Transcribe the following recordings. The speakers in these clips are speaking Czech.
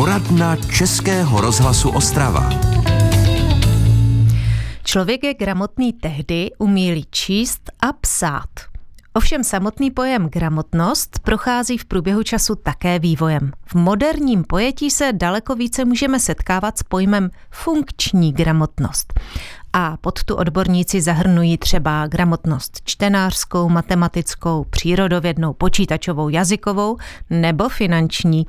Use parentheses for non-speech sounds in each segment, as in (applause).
Poradna Českého rozhlasu Ostrava. Člověk je gramotný tehdy, umí číst a psát. Ovšem samotný pojem gramotnost prochází v průběhu času také vývojem. V moderním pojetí se daleko více můžeme setkávat s pojmem funkční gramotnost. A pod tu odborníci zahrnují třeba gramotnost čtenářskou, matematickou, přírodovědnou, počítačovou, jazykovou nebo finanční.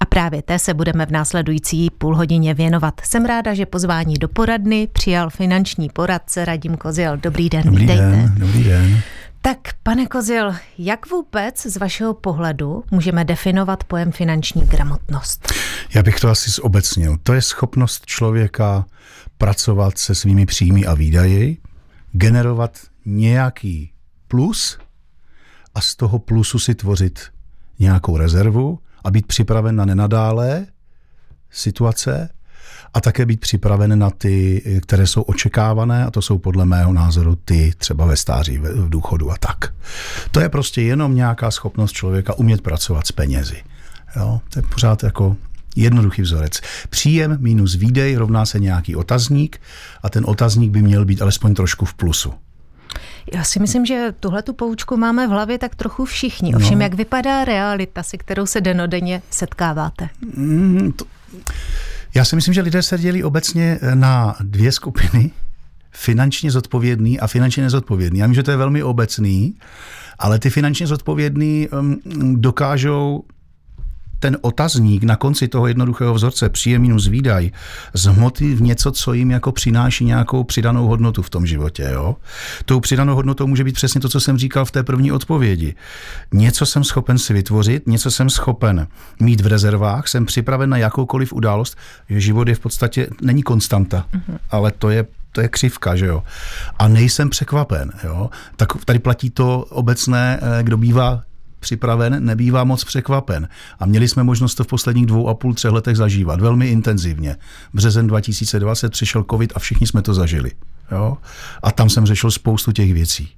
A právě té se budeme v následující půl hodině věnovat. Jsem ráda, že pozvání do poradny přijal finanční poradce Radim Kozil. Dobrý den, dobrý vítejte. Den, dobrý den. Tak, pane Kozil, jak vůbec z vašeho pohledu můžeme definovat pojem finanční gramotnost? Já bych to asi zobecnil. To je schopnost člověka pracovat se svými příjmy a výdaji, generovat nějaký plus a z toho plusu si tvořit nějakou rezervu a být připraven na nenadálé situace a také být připraven na ty, které jsou očekávané, a to jsou podle mého názoru ty třeba ve stáří, v důchodu a tak. To je prostě jenom nějaká schopnost člověka umět pracovat s penězi. Jo? To je pořád jako jednoduchý vzorec. Příjem minus výdej rovná se nějaký otazník a ten otazník by měl být alespoň trošku v plusu. Já si myslím, že tuhle tu poučku máme v hlavě tak trochu všichni. Ovšem, no. jak vypadá realita, se kterou se denodenně setkáváte? Mm, to, já si myslím, že lidé se dělí obecně na dvě skupiny. Finančně zodpovědný a finančně nezodpovědný. Já vím, že to je velmi obecný, ale ty finančně zodpovědný um, dokážou ten otazník na konci toho jednoduchého vzorce příjem minus výdaj zhmotit v něco, co jim jako přináší nějakou přidanou hodnotu v tom životě. Jo? Tou přidanou hodnotou může být přesně to, co jsem říkal v té první odpovědi. Něco jsem schopen si vytvořit, něco jsem schopen mít v rezervách, jsem připraven na jakoukoliv událost, že život je v podstatě, není konstanta, mm-hmm. ale to je to je křivka, že jo. A nejsem překvapen, jo. Tak tady platí to obecné, eh, kdo bývá připraven, nebývá moc překvapen. A měli jsme možnost to v posledních dvou a půl, třech letech zažívat velmi intenzivně. Březen 2020 přišel covid a všichni jsme to zažili. Jo? A tam jsem řešil spoustu těch věcí.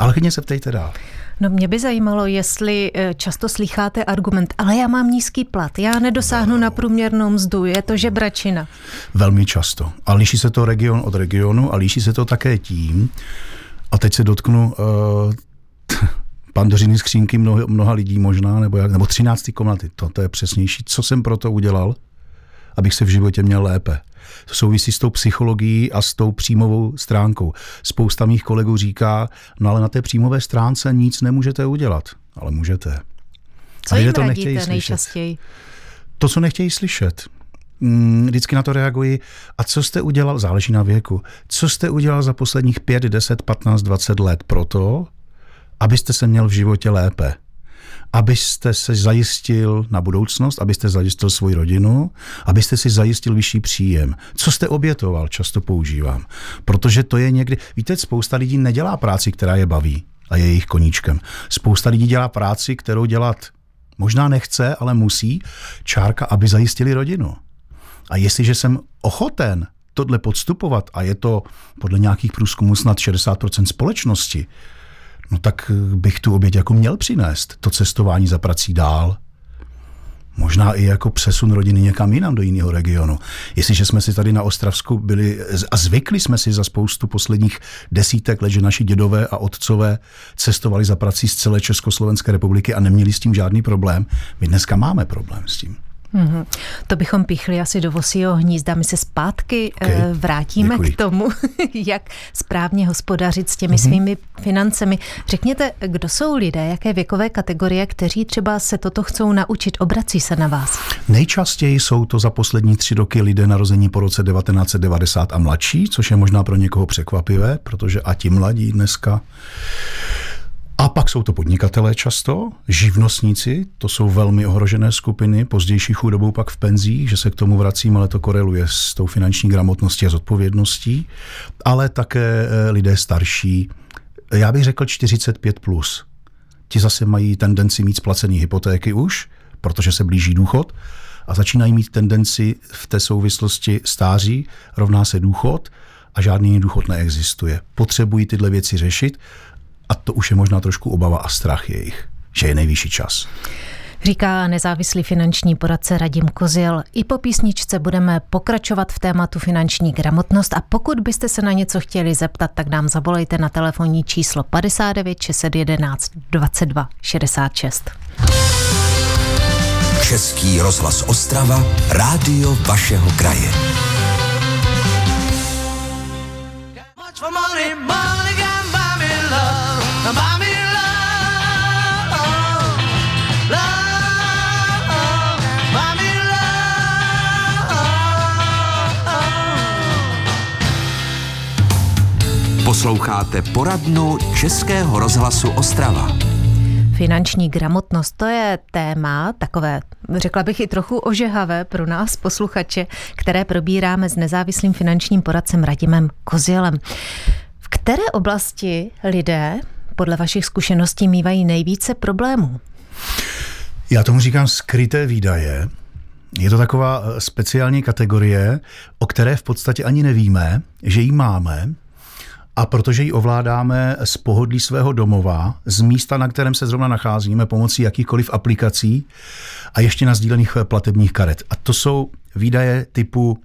Ale klidně se ptejte dál. No mě by zajímalo, jestli eh, často slycháte argument, ale já mám nízký plat, já nedosáhnu no. na průměrnou mzdu, je to žebračina. Velmi často. A liší se to region od regionu a líší se to také tím, a teď se dotknu uh, pandořiny skřínky mnoha, mnoha lidí možná, nebo, jak, nebo třináctý komnaty, to, to je přesnější. Co jsem pro to udělal, abych se v životě měl lépe? To souvisí s tou psychologií a s tou příjmovou stránkou. Spousta mých kolegů říká, no ale na té příjmové stránce nic nemůžete udělat. Ale můžete. Co jim to nechtějí nejčastěji? To, co nechtějí slyšet. Mm, vždycky na to reaguji. A co jste udělal, záleží na věku, co jste udělal za posledních 5, 10, 15, 20 let proto, abyste se měl v životě lépe, abyste se zajistil na budoucnost, abyste zajistil svoji rodinu, abyste si zajistil vyšší příjem. Co jste obětoval, často používám. Protože to je někdy, víte, spousta lidí nedělá práci, která je baví a je jejich koníčkem. Spousta lidí dělá práci, kterou dělat možná nechce, ale musí, čárka, aby zajistili rodinu. A jestliže jsem ochoten tohle podstupovat, a je to podle nějakých průzkumů snad 60% společnosti, no tak bych tu oběť jako měl přinést. To cestování za prací dál, možná i jako přesun rodiny někam jinam do jiného regionu. Jestliže jsme si tady na Ostravsku byli a zvykli jsme si za spoustu posledních desítek let, že naši dědové a otcové cestovali za prací z celé Československé republiky a neměli s tím žádný problém, my dneska máme problém s tím. Mm-hmm. To bychom píchli asi do vosího hnízda. My se zpátky okay. Eh, vrátíme Děkuji. k tomu, (laughs) jak správně hospodařit s těmi mm-hmm. svými financemi. Řekněte, kdo jsou lidé, jaké věkové kategorie, kteří třeba se toto chcou naučit, obrací se na vás? Nejčastěji jsou to za poslední tři roky lidé narození po roce 1990 a mladší, což je možná pro někoho překvapivé, protože a ti mladí dneska a pak jsou to podnikatelé často, živnostníci, to jsou velmi ohrožené skupiny, pozdější chudobou pak v penzích, že se k tomu vracím, ale to koreluje s tou finanční gramotností a zodpovědností, ale také eh, lidé starší, já bych řekl 45+. Plus. Ti zase mají tendenci mít splacený hypotéky už, protože se blíží důchod a začínají mít tendenci v té souvislosti stáří, rovná se důchod a žádný důchod neexistuje. Potřebují tyhle věci řešit a to už je možná trošku obava a strach jejich, že je nejvyšší čas. Říká nezávislý finanční poradce Radim Kozil. I po písničce budeme pokračovat v tématu finanční gramotnost a pokud byste se na něco chtěli zeptat, tak nám zavolejte na telefonní číslo 59 611 22 66. Český rozhlas Ostrava, rádio vašeho kraje. money, money Posloucháte poradnu Českého rozhlasu Ostrava. Finanční gramotnost, to je téma takové, řekla bych i trochu ožehavé pro nás posluchače, které probíráme s nezávislým finančním poradcem Radimem Kozělem. V které oblasti lidé podle vašich zkušeností mývají nejvíce problémů? Já tomu říkám skryté výdaje. Je to taková eh, speciální kategorie, o které v podstatě ani nevíme, že ji máme, a protože ji ovládáme z pohodlí svého domova, z místa, na kterém se zrovna nacházíme, pomocí jakýchkoliv aplikací a ještě na sdílených platebních karet. A to jsou výdaje typu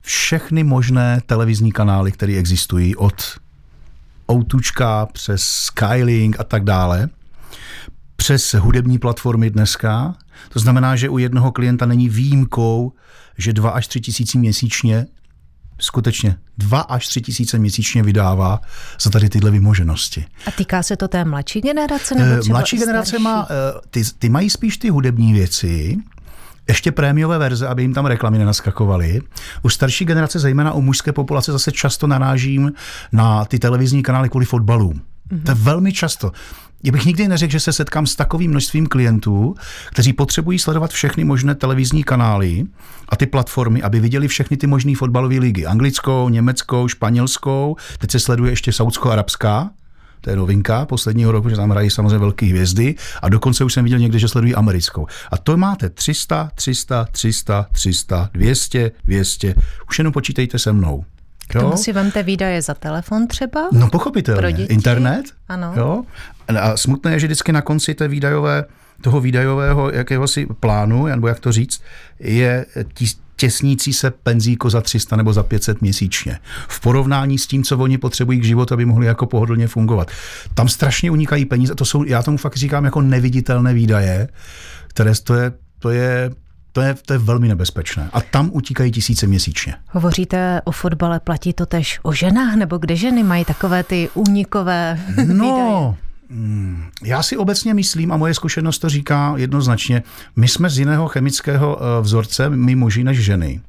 všechny možné televizní kanály, které existují, od Outučka přes Skylink a tak dále, přes hudební platformy dneska. To znamená, že u jednoho klienta není výjimkou, že 2 až 3 tisíci měsíčně skutečně 2 až 3 tisíce měsíčně vydává za tady tyhle vymoženosti. A týká se to té mladší generace? Nebo eh, třeba mladší generace má, eh, ty, ty mají spíš ty hudební věci, ještě prémiové verze, aby jim tam reklamy nenaskakovaly. U starší generace, zejména u mužské populace, zase často narážím na ty televizní kanály kvůli fotbalům. Mm-hmm. To je velmi často. Já bych nikdy neřekl, že se setkám s takovým množstvím klientů, kteří potřebují sledovat všechny možné televizní kanály a ty platformy, aby viděli všechny ty možné fotbalové ligy. Anglickou, německou, španělskou, teď se sleduje ještě saudsko-arabská, to je novinka posledního roku, že tam hrají samozřejmě velké hvězdy a dokonce už jsem viděl někde, že sledují americkou. A to máte 300, 300, 300, 300, 200, 200. Už jenom počítejte se mnou. K tomu si vemte výdaje za telefon třeba? No pochopitelně. Pro děti? Internet? Ano. Jo? A smutné je, že vždycky na konci té výdajové, toho výdajového jakéhosi plánu, nebo jak to říct, je těsnící se penzíko za 300 nebo za 500 měsíčně. V porovnání s tím, co oni potřebují k životu, aby mohli jako pohodlně fungovat. Tam strašně unikají peníze. To jsou, já tomu fakt říkám, jako neviditelné výdaje, které to je, to je to je, to je velmi nebezpečné. A tam utíkají tisíce měsíčně. Hovoříte o fotbale, platí to tež o ženách, nebo kde ženy mají takové ty únikové No, mm, já si obecně myslím, a moje zkušenost to říká jednoznačně, my jsme z jiného chemického eh, vzorce, my muži než ženy.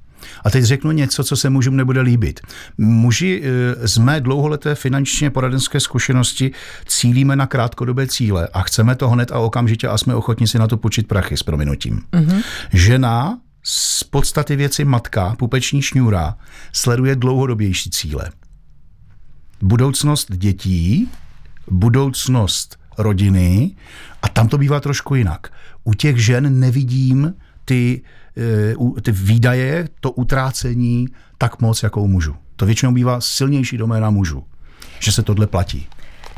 A teď řeknu něco, co se mužům nebude líbit. Muži eh, z mé dlouholeté finančně poradenské zkušenosti cílíme na krátkodobé cíle a chceme to hned a okamžitě a jsme ochotni si na to počít prachy s prominutím. Mm-hmm. Žena z podstaty věci matka, pupeční šňůra, sleduje dlouhodobější cíle. Budoucnost dětí, budoucnost rodiny a tam to bývá trošku jinak. U těch žen nevidím ty Eh, ty výdaje, to utrácení tak moc, jako u mužů. To většinou bývá silnější doména mužů, že se tohle platí.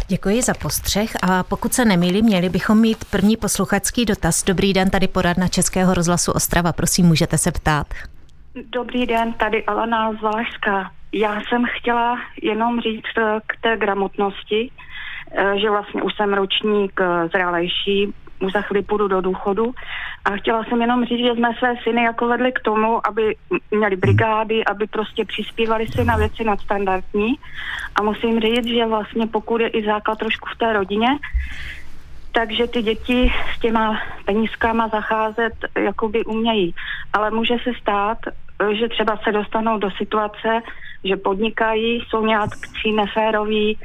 Děkuji za postřeh a pokud se nemýlím, měli bychom mít první posluchačský dotaz. Dobrý den, tady poradna Českého rozhlasu Ostrava, prosím, můžete se ptát. Dobrý den, tady Alana z Valašska. Já jsem chtěla jenom říct eh, k té gramotnosti, že vlastně už jsem ročník zralejší, už za chvíli půjdu do důchodu. A chtěla jsem jenom říct, že jsme své syny jako vedli k tomu, aby měli brigády, aby prostě přispívali si na věci nadstandardní. A musím říct, že vlastně pokud je i základ trošku v té rodině, takže ty děti s těma penízkama zacházet jakoby umějí. Ale může se stát, že třeba se dostanou do situace, že podnikají, jsou nějak neféroví,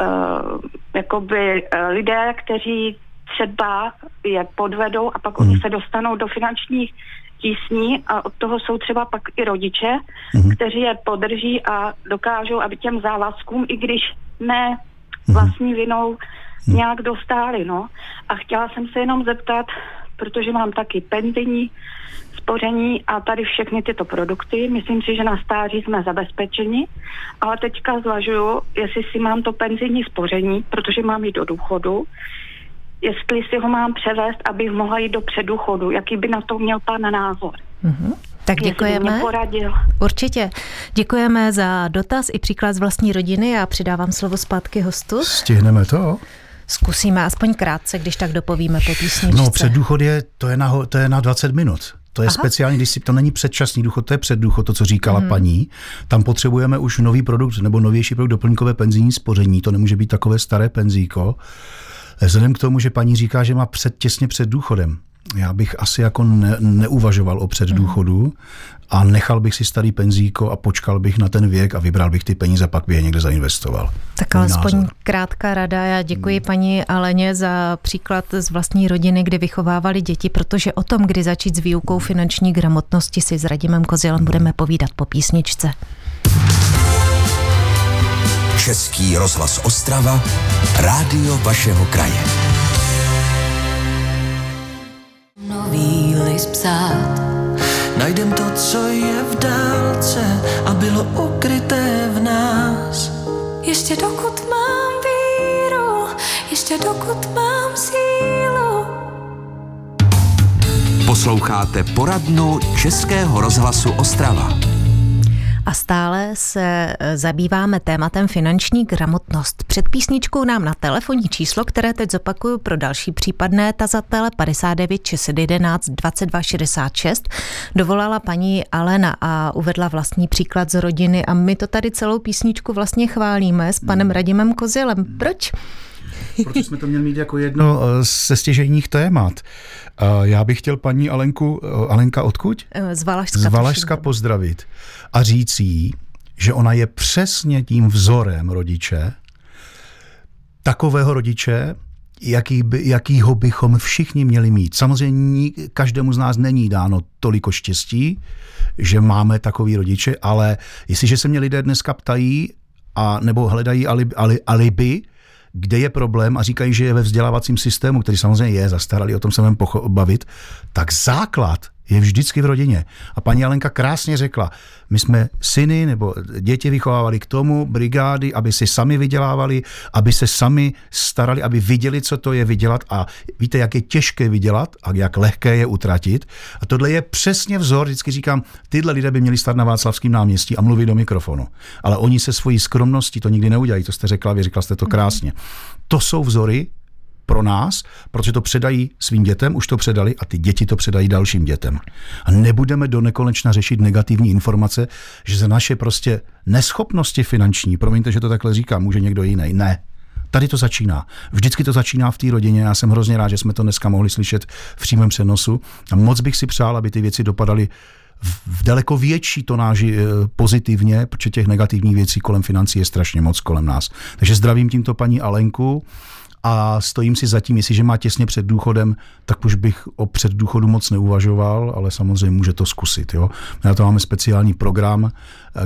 uh, jakoby uh, lidé, kteří třeba je podvedou a pak hmm. oni se dostanou do finančních tísní a od toho jsou třeba pak i rodiče, hmm. kteří je podrží a dokážou, aby těm závazkům, i když ne hmm. vlastní vinou, hmm. nějak dostáli. No. A chtěla jsem se jenom zeptat, protože mám taky penzijní spoření a tady všechny tyto produkty. Myslím si, že na stáří jsme zabezpečeni, ale teďka zvažuju, jestli si mám to penzijní spoření, protože mám jít do důchodu, jestli si ho mám převést, abych mohla jít do předůchodu. Jaký by na to měl pan názor? Mm-hmm. Tak děkujeme. Určitě. Děkujeme za dotaz i příklad z vlastní rodiny a přidávám slovo zpátky hostu. Stihneme to? Zkusíme aspoň krátce, když tak dopovíme po písničce. No, předdůchod je, to je na, to je na 20 minut. To je Aha. speciální, když si to není předčasný důchod, to je předdůchod, to, co říkala hmm. paní. Tam potřebujeme už nový produkt nebo novější produkt doplňkové penzijní spoření, to nemůže být takové staré penzíko. Vzhledem k tomu, že paní říká, že má před, těsně před důchodem, já bych asi jako ne, neuvažoval o předdůchodu a nechal bych si starý penzíko a počkal bych na ten věk a vybral bych ty peníze, pak bych je někde zainvestoval. Tak alespoň krátká rada. Já děkuji hmm. paní Aleně za příklad z vlastní rodiny, kdy vychovávali děti, protože o tom, kdy začít s výukou finanční gramotnosti si s Radimem Kozilem budeme povídat po písničce. Český rozhlas Ostrava, rádio vašeho kraje. Nový list psát, najdem to, co je v dálce a bylo ukryté v nás. Ještě dokud mám víru, ještě dokud mám sílu. Posloucháte poradnu Českého rozhlasu Ostrava a stále se e, zabýváme tématem finanční gramotnost. Před písničkou nám na telefonní číslo, které teď zopakuju pro další případné tazatele 59 611 22 66, dovolala paní Alena a uvedla vlastní příklad z rodiny a my to tady celou písničku vlastně chválíme s panem Radimem Kozilem. Proč? Protože jsme to měli mít jako jedno ze stěžejních témat. Já bych chtěl paní Alenku, Alenka odkud? Z Valašska. Z Valašska pozdravit a říct jí, že ona je přesně tím vzorem rodiče, takového rodiče, jaký by, jakýho bychom všichni měli mít. Samozřejmě každému z nás není dáno toliko štěstí, že máme takový rodiče, ale jestliže se mě lidé dneska ptají a nebo hledají alibi, alibi kde je problém a říkají, že je ve vzdělávacím systému, který samozřejmě je zastaralý, o tom se budeme bavit, tak základ je vždycky v rodině. A paní Alenka krásně řekla, my jsme syny nebo děti vychovávali k tomu, brigády, aby si sami vydělávali, aby se sami starali, aby viděli, co to je vydělat a víte, jak je těžké vydělat a jak lehké je utratit. A tohle je přesně vzor, vždycky říkám, tyhle lidé by měli stát na Václavském náměstí a mluvit do mikrofonu. Ale oni se svojí skromností to nikdy neudělají, to jste řekla, vy řekla jste to krásně. To jsou vzory, pro nás, protože to předají svým dětem, už to předali a ty děti to předají dalším dětem. A nebudeme do nekonečna řešit negativní informace, že za naše prostě neschopnosti finanční, promiňte, že to takhle říkám, může někdo jiný. Ne, Tady to začíná. Vždycky to začíná v té rodině. Já jsem hrozně rád, že jsme to dneska mohli slyšet v přímém přenosu. A moc bych si přál, aby ty věci dopadaly v daleko větší tonáži eh, pozitivně, protože těch negativních věcí kolem financí je strašně moc kolem nás. Takže zdravím tímto paní Alenku a stojím si zatím, jestliže má těsně před důchodem, tak už bych o předdůchodu moc neuvažoval, ale samozřejmě může to zkusit. Jo. Na to máme speciální program,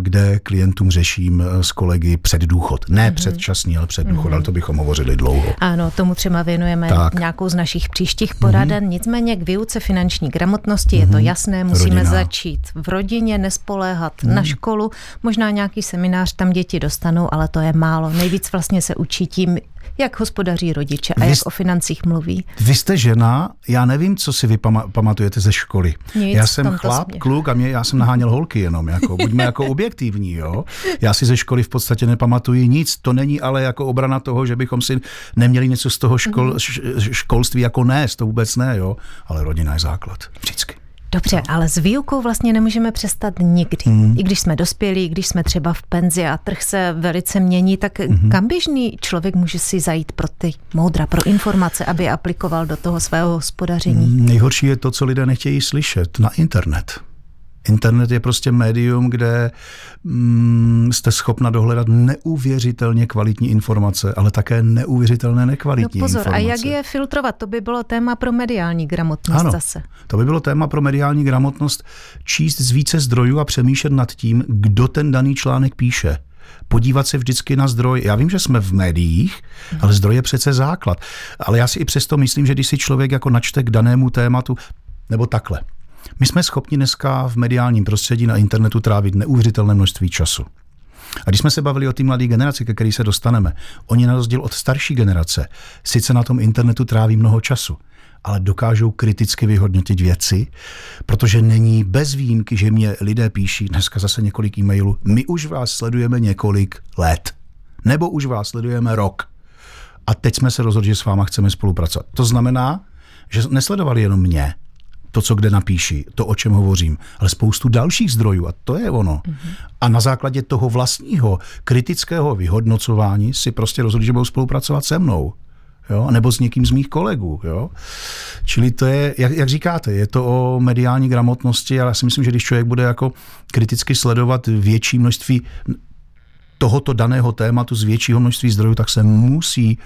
kde klientům řeším s kolegy předdůchod. Ne mm-hmm. předčasný, ale předdůchod, mm-hmm. ale to bychom hovořili dlouho. Ano, tomu třeba věnujeme tak. nějakou z našich příštích poraden. Mm-hmm. Nicméně k výuce finanční gramotnosti mm-hmm. je to mhm. jasné, musíme Rodina. začít v rodině, nespoléhat mm. na školu. Možná nějaký seminář tam děti dostanou, ale to je málo. Nejvíc vlastně se učí tím, jak hospodaří rodiče a vy, jak o financích mluví. Vy jste žena, já nevím, co si vy pamatujete ze školy. Nic, já jsem chlap, směr. kluk a mě, já jsem naháněl holky jenom, jako, buďme jako (laughs) objektivní, jo. Já si ze školy v podstatě nepamatuji nic, to není ale jako obrana toho, že bychom si neměli něco z toho škol, mm-hmm. školství jako nést, to vůbec ne, jo. Ale rodina je základ, vždycky. Dobře, ale s výukou vlastně nemůžeme přestat nikdy. Mm. I když jsme dospělí, když jsme třeba v penzi a trh se velice mění, tak mm. kam běžný člověk může si zajít pro ty moudra, pro informace, aby aplikoval do toho svého hospodaření? Mm, nejhorší je to, co lidé nechtějí slyšet, na internet. Internet je prostě médium, kde mm, jste schopna dohledat neuvěřitelně kvalitní informace, ale také neuvěřitelné nekvalitní no pozor, informace. a jak je filtrovat? To by bylo téma pro mediální gramotnost ano, zase. To by bylo téma pro mediální gramotnost číst z více zdrojů a přemýšlet nad tím, kdo ten daný článek píše podívat se vždycky na zdroj. Já vím, že jsme v médiích, ale zdroj je přece základ. Ale já si i přesto myslím, že když si člověk jako načte k danému tématu, nebo takhle. My jsme schopni dneska v mediálním prostředí na internetu trávit neuvěřitelné množství času. A když jsme se bavili o té mladé generaci, ke které se dostaneme, oni na rozdíl od starší generace sice na tom internetu tráví mnoho času, ale dokážou kriticky vyhodnotit věci, protože není bez výjimky, že mě lidé píší, dneska zase několik e-mailů, my už vás sledujeme několik let, nebo už vás sledujeme rok. A teď jsme se rozhodli, že s váma chceme spolupracovat. To znamená, že nesledovali jenom mě, to, co kde napíši, to, o čem hovořím, ale spoustu dalších zdrojů a to je ono. Mm-hmm. A na základě toho vlastního kritického vyhodnocování si prostě rozhodli, že budou spolupracovat se mnou. Jo? nebo s někým z mých kolegů. Jo? Čili to je, jak, jak říkáte, je to o mediální gramotnosti, ale já si myslím, že když člověk bude jako kriticky sledovat větší množství tohoto daného tématu z většího množství zdrojů, tak se musí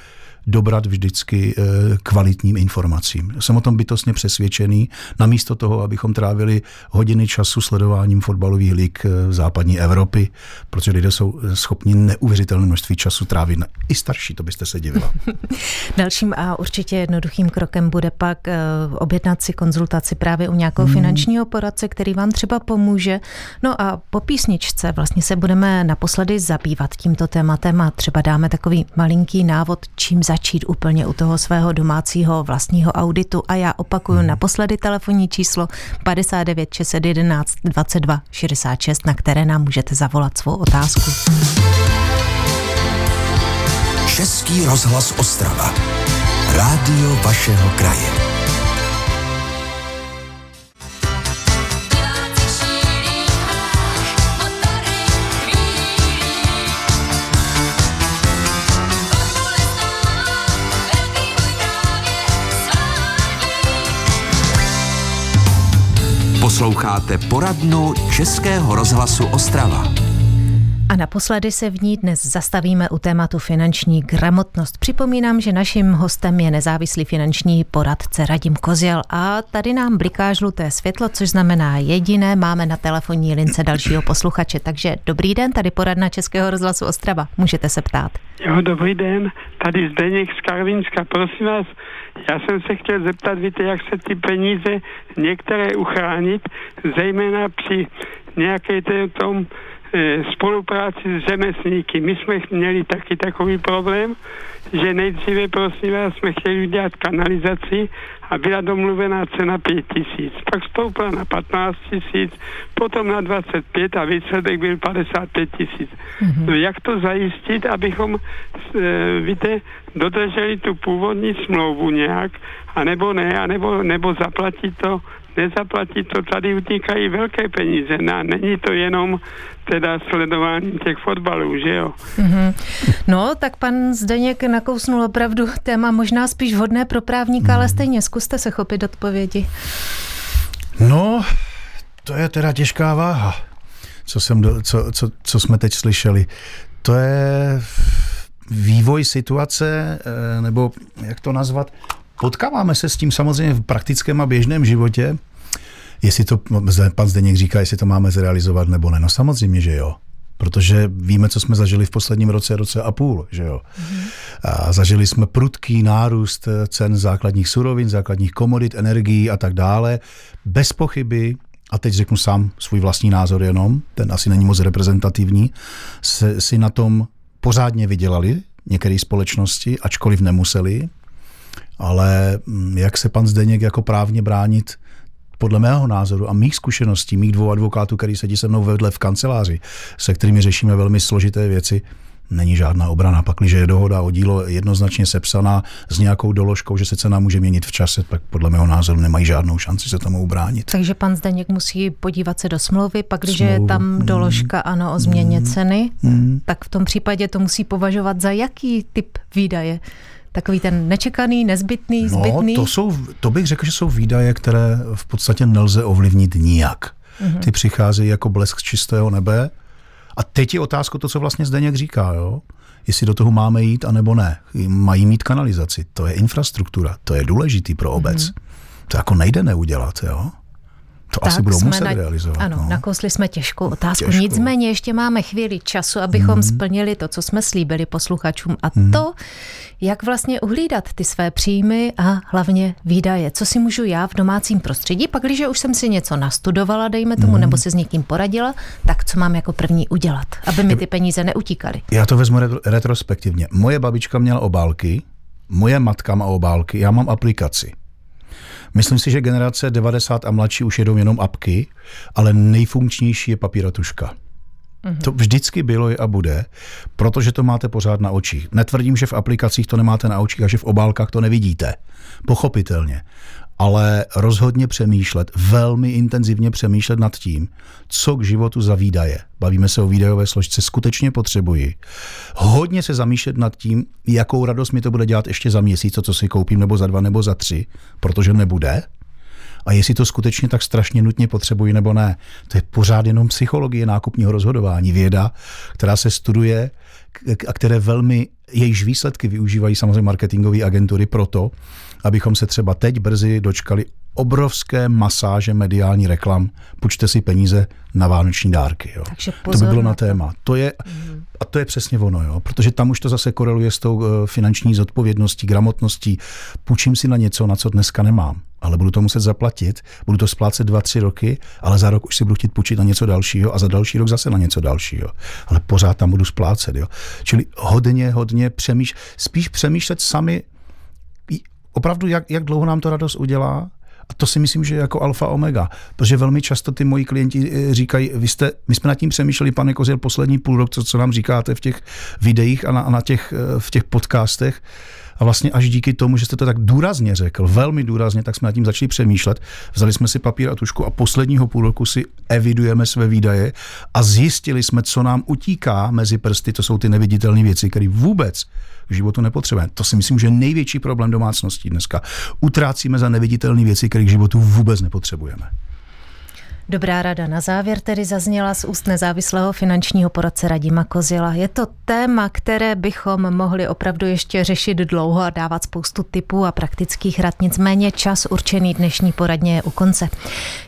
dobrat vždycky eh, kvalitním informacím. Jsem o tom bytostně přesvědčený, namísto toho, abychom trávili hodiny času sledováním fotbalových lig eh, v západní Evropy, protože lidé jsou schopni neuvěřitelné množství času trávit. I starší, to byste se divila. (laughs) Dalším a určitě jednoduchým krokem bude pak eh, objednat si konzultaci právě u nějakého hmm. finančního poradce, který vám třeba pomůže. No a po písničce vlastně se budeme naposledy zabývat tímto tématem a třeba dáme takový malinký návod, čím začít začít úplně u toho svého domácího vlastního auditu a já opakuju hmm. naposledy telefonní číslo 59 611 22 66, na které nám můžete zavolat svou otázku. Český rozhlas Ostrava. Rádio vašeho kraje. Posloucháte poradnu Českého rozhlasu Ostrava. A naposledy se v ní dnes zastavíme u tématu finanční gramotnost. Připomínám, že naším hostem je nezávislý finanční poradce Radim Kozěl a tady nám bliká žluté světlo, což znamená jediné, máme na telefonní lince dalšího posluchače. Takže dobrý den, tady poradna Českého rozhlasu Ostrava. Můžete se ptát. Jo, dobrý den, tady Zdeněk z Karvinska. Prosím vás, já jsem se chtěl zeptat, víte, jak se ty peníze některé uchránit, zejména při nějaké tom spolupráci s řemeslníky. My jsme měli taky takový problém, že nejdříve, prosím vás, jsme chtěli udělat kanalizaci a byla domluvená cena 5 tisíc. Pak stoupla na 15 tisíc, potom na 25 a výsledek byl 55 tisíc. Mm-hmm. No jak to zajistit, abychom, e, víte, dodrželi tu původní smlouvu nějak, anebo ne, anebo nebo zaplatit to nezaplatit to, tady utíkají velké peníze. No, není to jenom teda sledování těch fotbalů, že jo? Mm-hmm. No, tak pan Zdeněk nakousnul opravdu téma možná spíš vhodné pro právníka, ale stejně zkuste se chopit odpovědi. No, to je teda těžká váha, co, jsem do, co, co, co jsme teď slyšeli. To je vývoj situace, eh, nebo jak to nazvat, potkáváme se s tím samozřejmě v praktickém a běžném životě, jestli to, pan Zdeněk říká, jestli to máme zrealizovat nebo ne. No samozřejmě, že jo. Protože víme, co jsme zažili v posledním roce, roce a půl, že jo. A zažili jsme prudký nárůst cen základních surovin, základních komodit, energií a tak dále. Bez pochyby, a teď řeknu sám svůj vlastní názor jenom, ten asi není moc reprezentativní, se, si na tom pořádně vydělali některé společnosti, ačkoliv nemuseli, ale mm, jak se pan Zdeněk jako právně bránit podle mého názoru a mých zkušeností, mých dvou advokátů, který sedí se mnou vedle v kanceláři, se kterými řešíme velmi složité věci, není žádná obrana. Pakliže je dohoda o dílo jednoznačně sepsaná s nějakou doložkou, že se cena může měnit v čase, tak podle mého názoru nemají žádnou šanci se tomu ubránit. Takže pan Zdeněk musí podívat se do smlouvy, pak když je tam mm. doložka ano o změně mm. ceny, mm. tak v tom případě to musí považovat za jaký typ výdaje? Takový ten nečekaný, nezbytný, no, zbytný? To, jsou, to bych řekl, že jsou výdaje, které v podstatě nelze ovlivnit nijak. Mm-hmm. Ty přicházejí jako blesk z čistého nebe. A teď je otázka to, co vlastně Zdeněk říká, jo? jestli do toho máme jít, anebo ne. Mají mít kanalizaci, to je infrastruktura, to je důležitý pro obec. Mm-hmm. To jako nejde neudělat, jo? To tak asi budou muset na, realizovat. Ano, no. nakousli jsme těžkou otázku. Těžkou. Nicméně ještě máme chvíli času, abychom hmm. splnili to, co jsme slíbili posluchačům. A hmm. to Jak vlastně uhlídat ty své příjmy a hlavně výdaje? Co si můžu já v domácím prostředí? Pak, když už jsem si něco nastudovala, dejme tomu, mm. nebo si s někým poradila, tak co mám jako první udělat, aby mi ty peníze neutíkaly? Já to vezmu retrospektivně. Moje babička měla obálky, moje matka má obálky, já mám aplikaci. Myslím si, že generace 90 a mladší už jedou jenom apky, ale nejfunkčnější je papíratuška. Mm-hmm. To vždycky bylo a bude, protože to máte pořád na očích. Netvrdím, že v aplikacích to nemáte na očích a že v obálkách to nevidíte. Pochopitelně ale rozhodně přemýšlet, velmi intenzivně přemýšlet nad tím, co k životu za výdaje. Bavíme se o výdajové složce, skutečně potřebuji. Hodně se zamýšlet nad tím, jakou radost mi to bude dělat ještě za měsíc, co si koupím, nebo za dva, nebo za tři, protože nebude. A jestli to skutečně tak strašně nutně potřebuji nebo ne. To je pořád jenom psychologie nákupního rozhodování, věda, která se studuje a které velmi, jejíž výsledky využívají samozřejmě marketingové agentury proto, abychom se třeba teď brzy dočkali obrovské masáže mediální reklam. Počte si peníze na vánoční dárky. Jo. Takže to by bylo na, téma. To je, mm. A to je přesně ono, jo, protože tam už to zase koreluje s tou eh, finanční zodpovědností, gramotností. Půjčím si na něco, na co dneska nemám, ale budu to muset zaplatit, budu to splácet dva, tři roky, ale za rok už si budu chtít půjčit na něco dalšího a za další rok zase na něco dalšího. Ale pořád tam budu splácet. Jo. Čili hodně, hodně přemýš, spíš přemýšlet sami opravdu, jak, jak dlouho nám to radost udělá, a to si myslím, že je jako alfa omega, protože velmi často ty moji klienti eh, říkají, vy jste, my jsme nad tím přemýšleli, pane Kozil, poslední půl rok, co, co nám říkáte v těch videích a, na, a na těch, eh, v těch podcastech, a vlastně až díky tomu, že jste to tak důrazně řekl, velmi důrazně, tak jsme nad tím začali přemýšlet. Vzali jsme si papír a tušku a posledního půl roku si evidujeme své výdaje a zjistili jsme, co nám utíká mezi prsty. To jsou ty neviditelné věci, které vůbec v životu nepotřebujeme. To si myslím, že je největší problém domácností dneska. Utrácíme za neviditelné věci, které k životu vůbec nepotřebujeme. Dobrá rada na závěr tedy zazněla z úst nezávislého finančního poradce Radima Kozila. Je to téma, které bychom mohli opravdu ještě řešit dlouho a dávat spoustu typů a praktických rad. Nicméně čas určený dnešní poradně je u konce.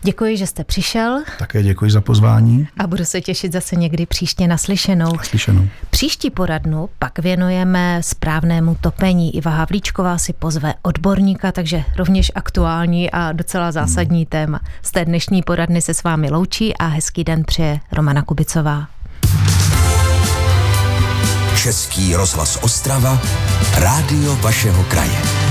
Děkuji, že jste přišel. Také děkuji za pozvání. A budu se těšit zase někdy příště naslyšenou. Naslyšenou. Příští poradnu pak věnujeme správnému topení. Iva Havlíčková si pozve odborníka, takže rovněž aktuální a docela zásadní hmm. téma. Z té dnešní poradny se s vámi loučí a hezký den přeje Romana Kubicová. Český rozhlas Ostrava, rádio vašeho kraje.